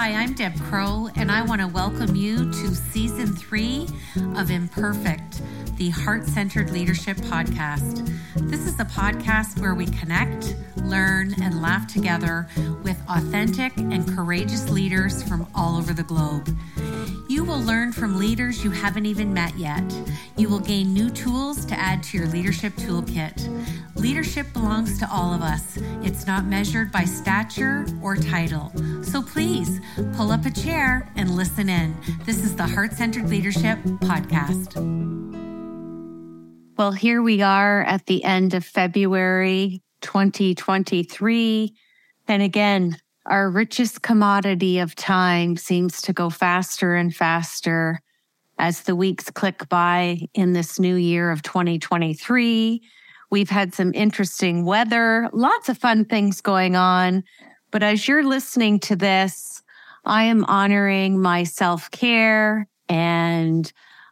Hi, I'm Deb Crowe, and I want to welcome you to season three of Imperfect, the Heart Centered Leadership Podcast. This is a podcast where we connect, learn, and laugh together with authentic and courageous leaders from all over the globe. You will learn from leaders you haven't even met yet. You will gain new tools to add to your leadership toolkit. Leadership belongs to all of us. It's not measured by stature or title. So please pull up a chair and listen in. This is the Heart Centered Leadership Podcast. Well, here we are at the end of February 2023. And again, our richest commodity of time seems to go faster and faster as the weeks click by in this new year of 2023. We've had some interesting weather, lots of fun things going on. But as you're listening to this, I am honoring my self care and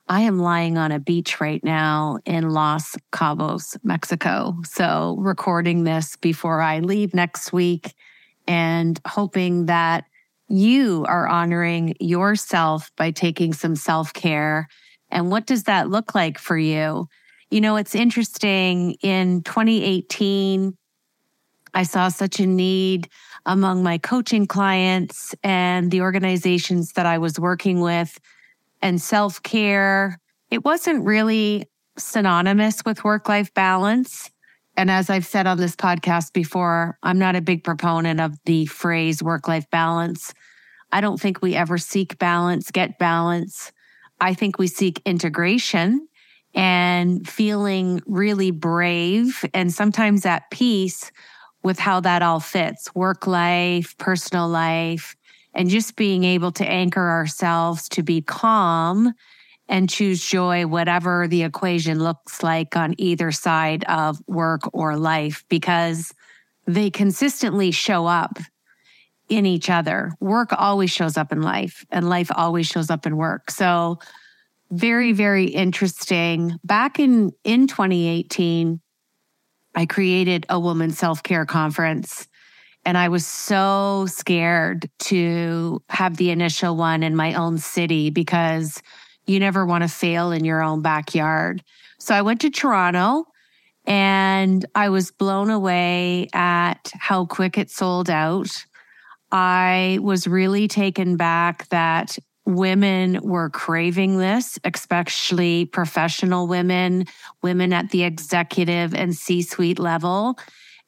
I am lying on a beach right now in Los Cabos, Mexico. So recording this before I leave next week and hoping that you are honoring yourself by taking some self care. And what does that look like for you? You know, it's interesting. In 2018, I saw such a need among my coaching clients and the organizations that I was working with and self care. It wasn't really synonymous with work life balance. And as I've said on this podcast before, I'm not a big proponent of the phrase work life balance. I don't think we ever seek balance, get balance. I think we seek integration and feeling really brave and sometimes at peace with how that all fits work life, personal life, and just being able to anchor ourselves to be calm and choose joy, whatever the equation looks like on either side of work or life, because they consistently show up in each other. Work always shows up in life, and life always shows up in work. So, very, very interesting. Back in, in 2018, I created a woman self care conference. And I was so scared to have the initial one in my own city because you never want to fail in your own backyard. So I went to Toronto and I was blown away at how quick it sold out. I was really taken back that women were craving this, especially professional women, women at the executive and C suite level,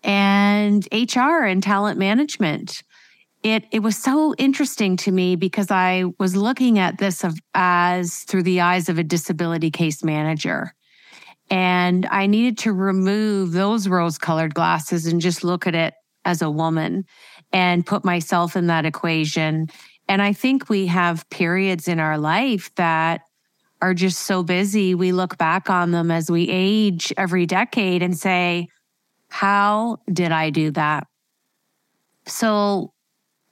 and HR and talent management it it was so interesting to me because I was looking at this of, as through the eyes of a disability case manager. And I needed to remove those rose colored glasses and just look at it as a woman and put myself in that equation. And I think we have periods in our life that are just so busy. We look back on them as we age every decade and say, How did I do that? So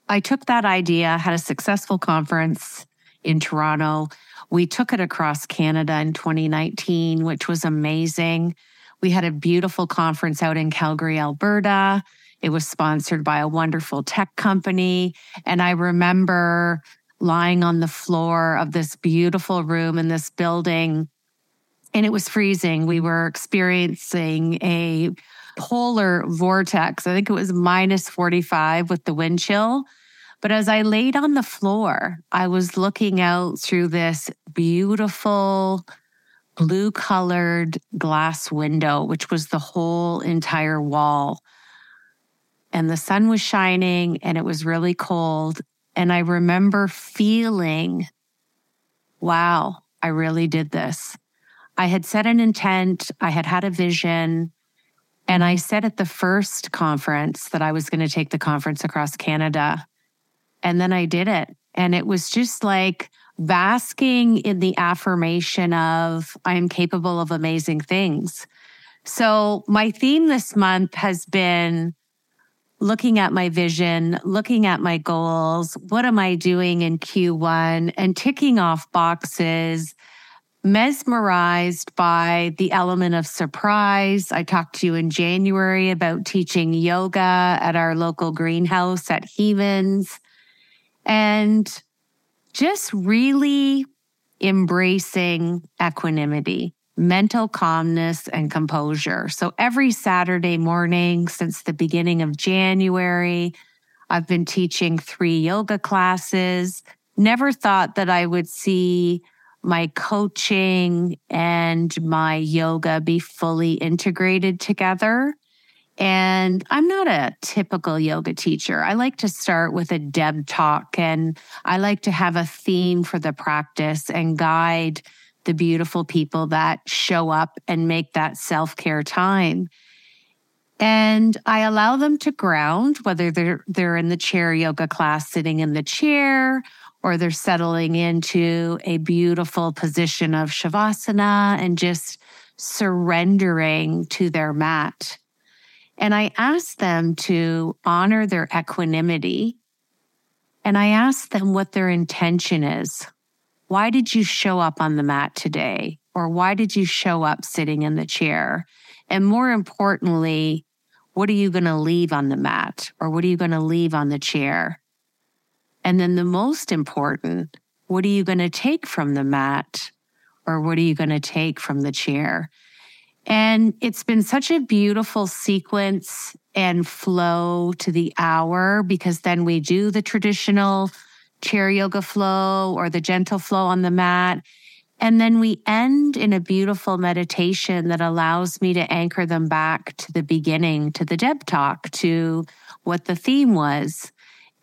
I took that idea, had a successful conference in Toronto. We took it across Canada in 2019, which was amazing. We had a beautiful conference out in Calgary, Alberta. It was sponsored by a wonderful tech company. And I remember lying on the floor of this beautiful room in this building, and it was freezing. We were experiencing a polar vortex. I think it was minus 45 with the wind chill. But as I laid on the floor, I was looking out through this beautiful blue colored glass window, which was the whole entire wall. And the sun was shining and it was really cold. And I remember feeling, wow, I really did this. I had set an intent, I had had a vision. And I said at the first conference that I was going to take the conference across Canada. And then I did it. And it was just like basking in the affirmation of I am capable of amazing things. So my theme this month has been looking at my vision, looking at my goals. What am I doing in Q1 and ticking off boxes mesmerized by the element of surprise. I talked to you in January about teaching yoga at our local greenhouse at Hevens. and just really embracing equanimity, mental calmness, and composure. So every Saturday morning since the beginning of January, I've been teaching three yoga classes. Never thought that I would see my coaching and my yoga be fully integrated together. And I'm not a typical yoga teacher. I like to start with a Deb talk and I like to have a theme for the practice and guide the beautiful people that show up and make that self care time. And I allow them to ground, whether they're, they're in the chair yoga class, sitting in the chair, or they're settling into a beautiful position of Shavasana and just surrendering to their mat. And I ask them to honor their equanimity. And I ask them what their intention is. Why did you show up on the mat today? Or why did you show up sitting in the chair? And more importantly, what are you going to leave on the mat? Or what are you going to leave on the chair? And then the most important, what are you going to take from the mat? Or what are you going to take from the chair? And it's been such a beautiful sequence and flow to the hour because then we do the traditional chair yoga flow or the gentle flow on the mat. And then we end in a beautiful meditation that allows me to anchor them back to the beginning, to the Deb talk, to what the theme was.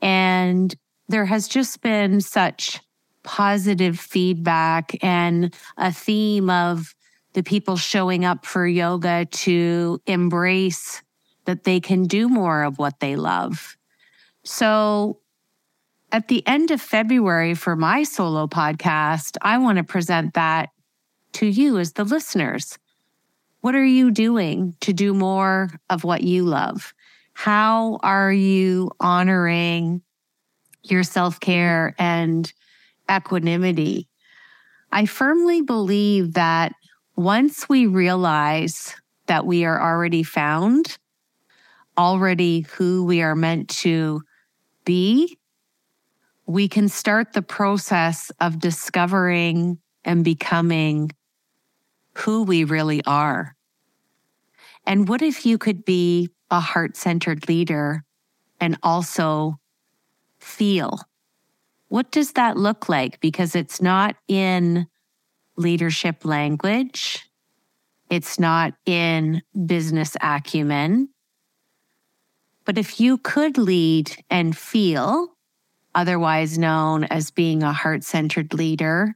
And there has just been such positive feedback and a theme of the people showing up for yoga to embrace that they can do more of what they love. So at the end of February for my solo podcast, I want to present that to you as the listeners. What are you doing to do more of what you love? How are you honoring your self care and equanimity? I firmly believe that once we realize that we are already found, already who we are meant to be, we can start the process of discovering and becoming who we really are. And what if you could be a heart centered leader and also feel? What does that look like? Because it's not in leadership language. It's not in business acumen. But if you could lead and feel, otherwise known as being a heart centered leader,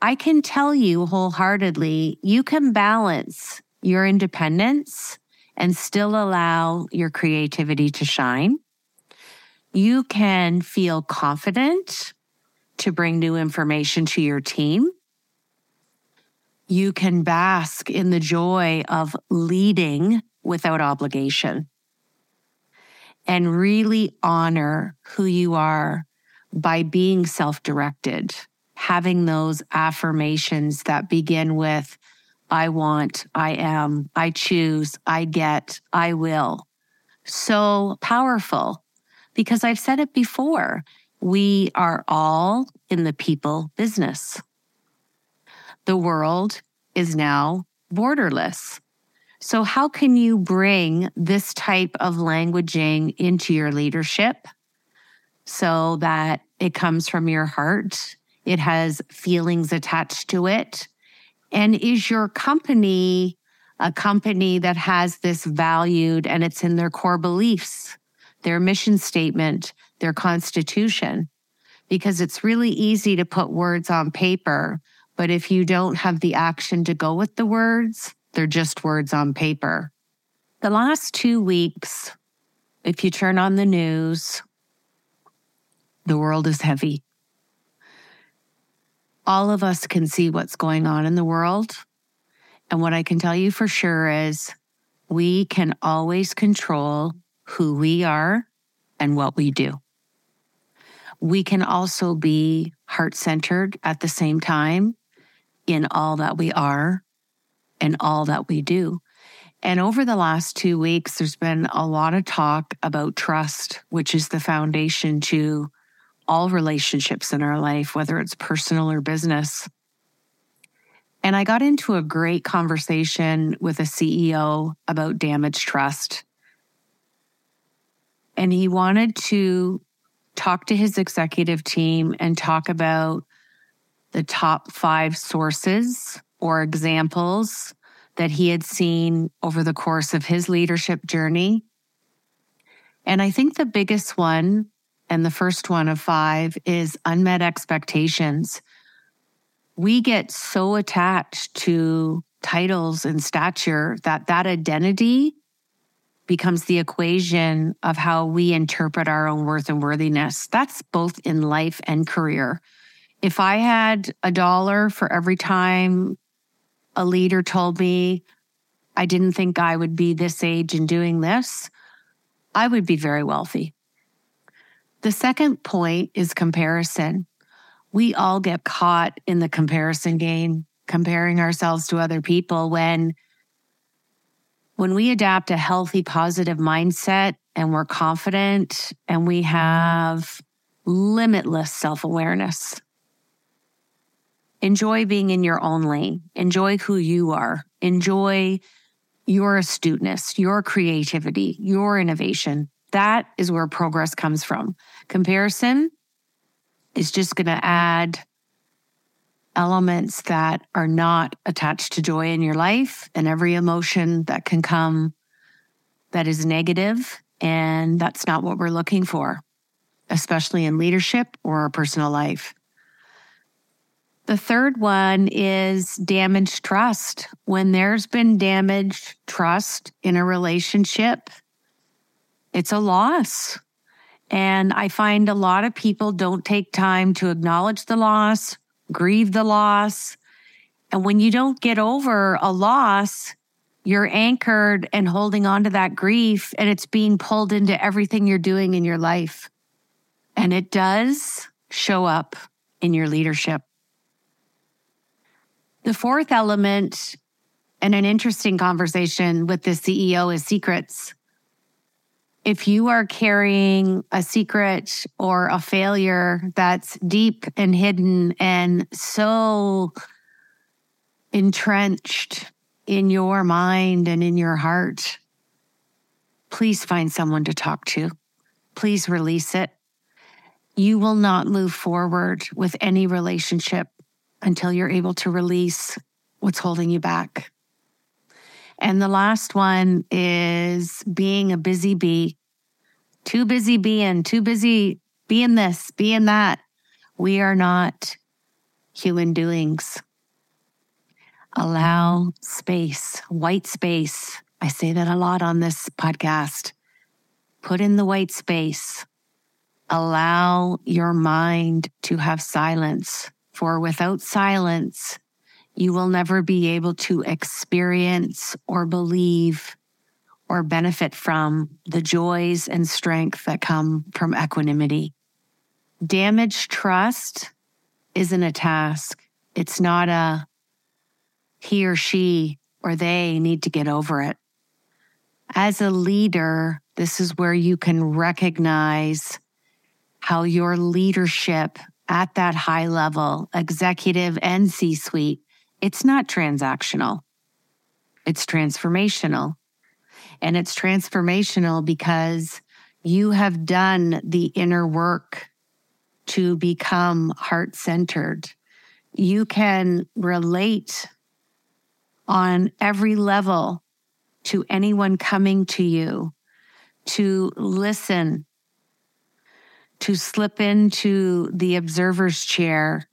I can tell you wholeheartedly, you can balance your independence and still allow your creativity to shine. You can feel confident to bring new information to your team you can bask in the joy of leading without obligation and really honor who you are by being self directed, having those affirmations that begin with, I want, I am, I choose, I get, I will. So powerful because I've said it before. We are all in the people business the world is now borderless. So, how can you bring this type of languaging into your leadership so that it comes from your heart? It has feelings attached to it. And is your company a company that has this valued and it's in their core beliefs, their mission statement, their constitution? Because it's really easy to put words on paper, but if you don't have the action to go with the words, they're just words on paper. The last two weeks, if you turn on the news, the world is heavy. All of us can see what's going on in the world. And what I can tell you for sure is we can always control who we are and what we do. We can also be heart centered at the same time in all that we are and all that we do. And over the last two weeks, there's been a lot of talk about trust, which is the foundation to all relationships in our life, whether it's personal or business. And I got into a great conversation with a CEO about damaged trust. And he wanted to talk to his executive team and talk about the top five sources or examples that he had seen over the course of his leadership journey. And I think the biggest one and the first one of five is unmet expectations. We get so attached to titles and stature that that identity becomes the equation of how we interpret our own worth and worthiness. That's both in life and career. If I had a dollar for every time a leader told me I didn't think I would be this age and doing this, I would be very wealthy. The second point is comparison. We all get caught in the comparison game, comparing ourselves to other people when when we adapt a healthy positive mindset and we're confident and we have limitless self-awareness. Enjoy being in your own lane. Enjoy who you are. Enjoy your astuteness, your creativity, your innovation. That is where progress comes from. Comparison is just going to add elements that are not attached to joy in your life and every emotion that can come that is negative, And that's not what we're looking for, especially in leadership or our personal life. The third one is damaged trust. When there's been damaged trust in a relationship, it's a loss. And I find a lot of people don't take time to acknowledge the loss, grieve the loss. And when you don't get over a loss, you're anchored and holding on to that grief, and it's being pulled into everything you're doing in your life. And it does show up in your leadership. The fourth element and an interesting conversation with the CEO is secrets if you are carrying a secret or a failure that's deep and hidden and so entrenched in your mind and in your heart, please find someone to talk to. Please release it. You will not move forward with any relationship until you're able to release what's holding you back. And the last one is being a busy bee. Too busy being, too busy being this, being that. We are not human doings. Allow space, white space. I say that a lot on this podcast. Put in the white space. Allow your mind to have silence, for without silence, you will never be able to experience or believe or benefit from the joys and strength that come from equanimity. Damaged trust isn't a task. It's not a he or she or they need to get over it. As a leader, this is where you can recognize how your leadership at that high level, executive and C suite, it's not transactional, it's transformational. And it's transformational because you have done the inner work to become heart centered. You can relate on every level to anyone coming to you, to listen, to slip into the observer's chair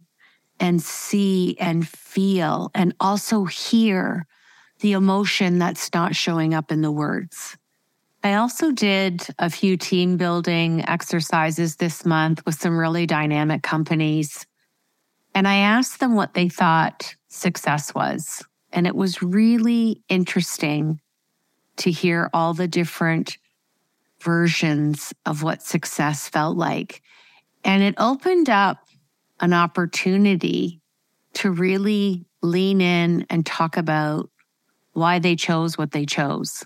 and see and feel and also hear the emotion that's not showing up in the words. I also did a few team building exercises this month with some really dynamic companies. And I asked them what they thought success was. And it was really interesting to hear all the different versions of what success felt like. And it opened up an opportunity to really lean in and talk about why they chose what they chose.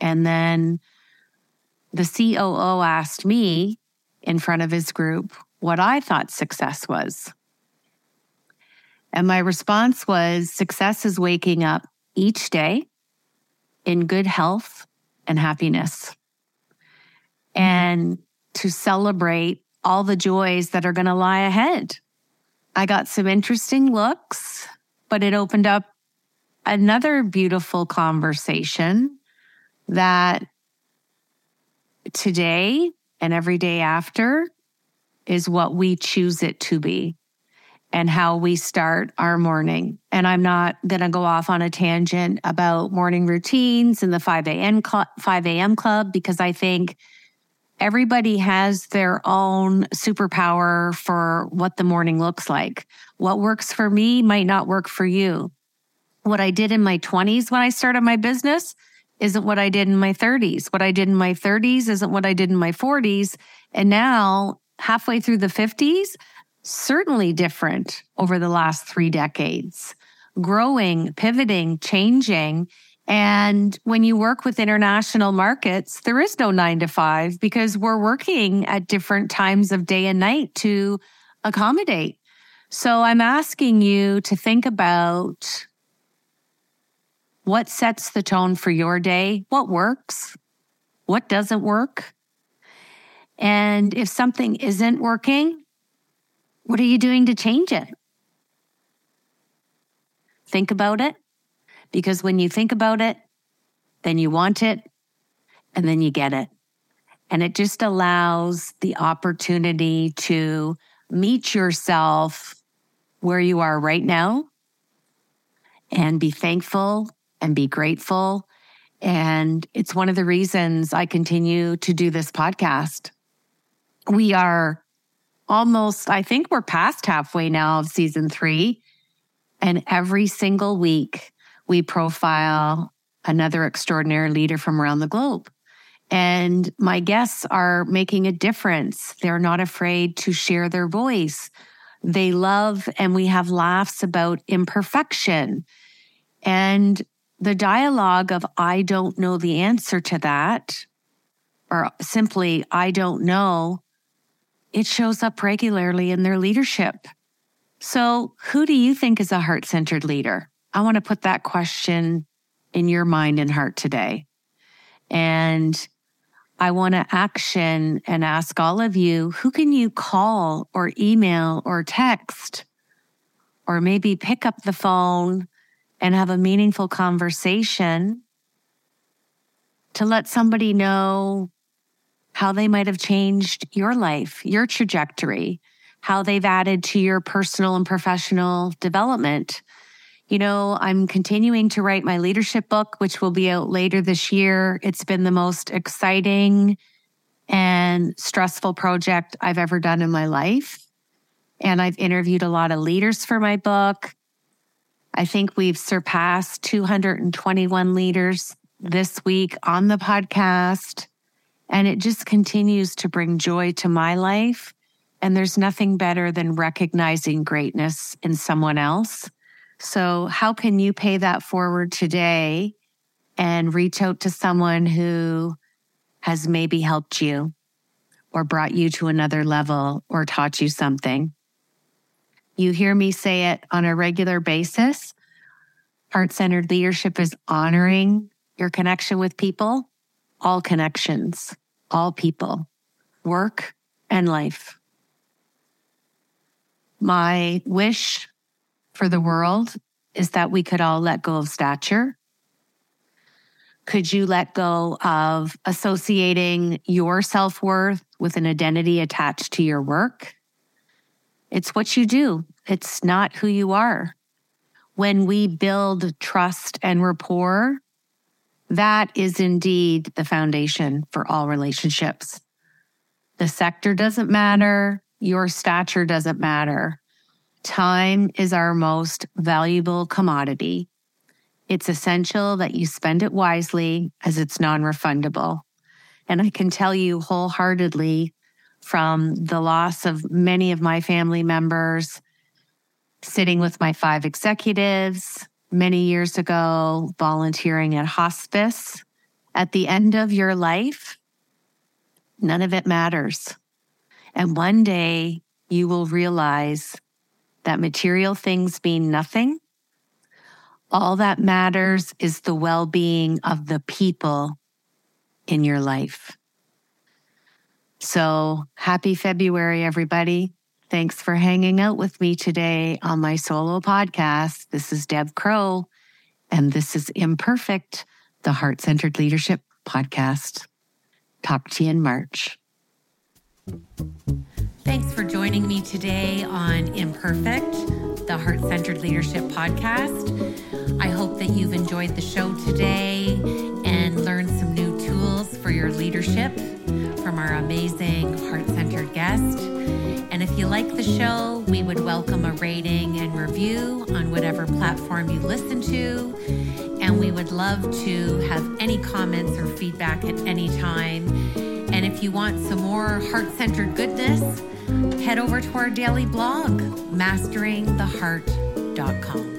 And then the COO asked me in front of his group, what I thought success was. And my response was success is waking up each day in good health and happiness and to celebrate all the joys that are going to lie ahead. I got some interesting looks, but it opened up another beautiful conversation that today and every day after is what we choose it to be and how we start our morning. And I'm not going to go off on a tangent about morning routines and the 5 a.m. Cl- 5 a.m. club because I think everybody has their own superpower for what the morning looks like. What works for me might not work for you. What I did in my 20s when I started my business isn't what I did in my 30s. What I did in my 30s isn't what I did in my 40s. And now, halfway through the 50s, certainly different over the last three decades, growing, pivoting, changing. And when you work with international markets, there is no nine to five because we're working at different times of day and night to accommodate. So I'm asking you to think about what sets the tone for your day, what works, what doesn't work. And if something isn't working, what are you doing to change it? Think about it because when you think about it, then you want it and then you get it. And it just allows the opportunity to meet yourself where you are right now and be thankful and be grateful. And it's one of the reasons I continue to do this podcast. We are almost, I think we're past halfway now of season three. And every single week, we profile another extraordinary leader from around the globe. And my guests are making a difference. They're not afraid to share their voice. They love, and we have laughs about imperfection. And the dialogue of, I don't know the answer to that, or simply, I don't know, it shows up regularly in their leadership. So, who do you think is a heart centered leader? I want to put that question in your mind and heart today. And I want to action and ask all of you who can you call or email or text or maybe pick up the phone and have a meaningful conversation to let somebody know how they might have changed your life, your trajectory, how they've added to your personal and professional development. You know, I'm continuing to write my leadership book, which will be out later this year. It's been the most exciting and stressful project I've ever done in my life. And I've interviewed a lot of leaders for my book. I think we've surpassed 221 leaders this week on the podcast. And it just continues to bring joy to my life. And there's nothing better than recognizing greatness in someone else. So, how can you pay that forward today and reach out to someone who has maybe helped you or brought you to another level or taught you something? You hear me say it on a regular basis. Heart centered leadership is honoring your connection with people, all connections all people, work and life. My wish for the world is that we could all let go of stature. Could you let go of associating your self worth with an identity attached to your work? It's what you do, it's not who you are. When we build trust and rapport, that is indeed the foundation for all relationships. The sector doesn't matter. Your stature doesn't matter. Time is our most valuable commodity. It's essential that you spend it wisely as it's non refundable. And I can tell you wholeheartedly from the loss of many of my family members, sitting with my five executives, many years ago volunteering at hospice. At the end of your life, none of it matters. And one day you will realize that material things mean nothing. All that matters is the well being of the people in your life. So happy February, everybody. Thanks for hanging out with me today on my solo podcast. This is Deb Crowe, and this is Imperfect, the Heart Centered Leadership Podcast. Talk to you in March. Joining me today on Imperfect, the Heart Centered Leadership Podcast. I hope that you've enjoyed the show today and learned some new tools for your leadership from our amazing heart centered guest. And if you like the show, we would welcome a rating and review on whatever platform you listen to. And we would love to have any comments or feedback at any time. And if you want some more heart centered goodness, head over to our daily blog, masteringtheheart.com.